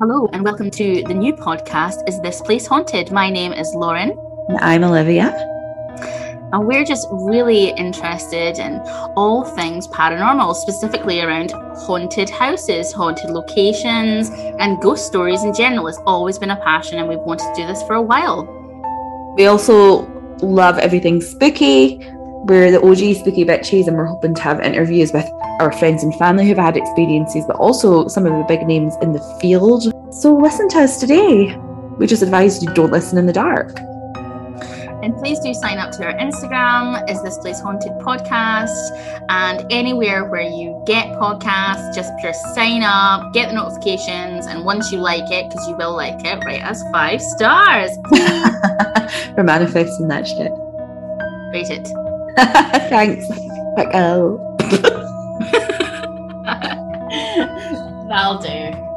Hello, and welcome to the new podcast, Is This Place Haunted? My name is Lauren. And I'm Olivia. And we're just really interested in all things paranormal, specifically around haunted houses, haunted locations, and ghost stories in general. It's always been a passion, and we've wanted to do this for a while. We also love everything spooky. We're the OG spooky bitches, and we're hoping to have interviews with our friends and family who've had experiences, but also some of the big names in the field. So listen to us today. We just advise you don't listen in the dark. And please do sign up to our Instagram, Is This Place Haunted Podcast, and anywhere where you get podcasts, just pure sign up, get the notifications, and once you like it, because you will like it, rate us five stars. We're manifesting that shit. Rate it. Thanks. Out. That'll do.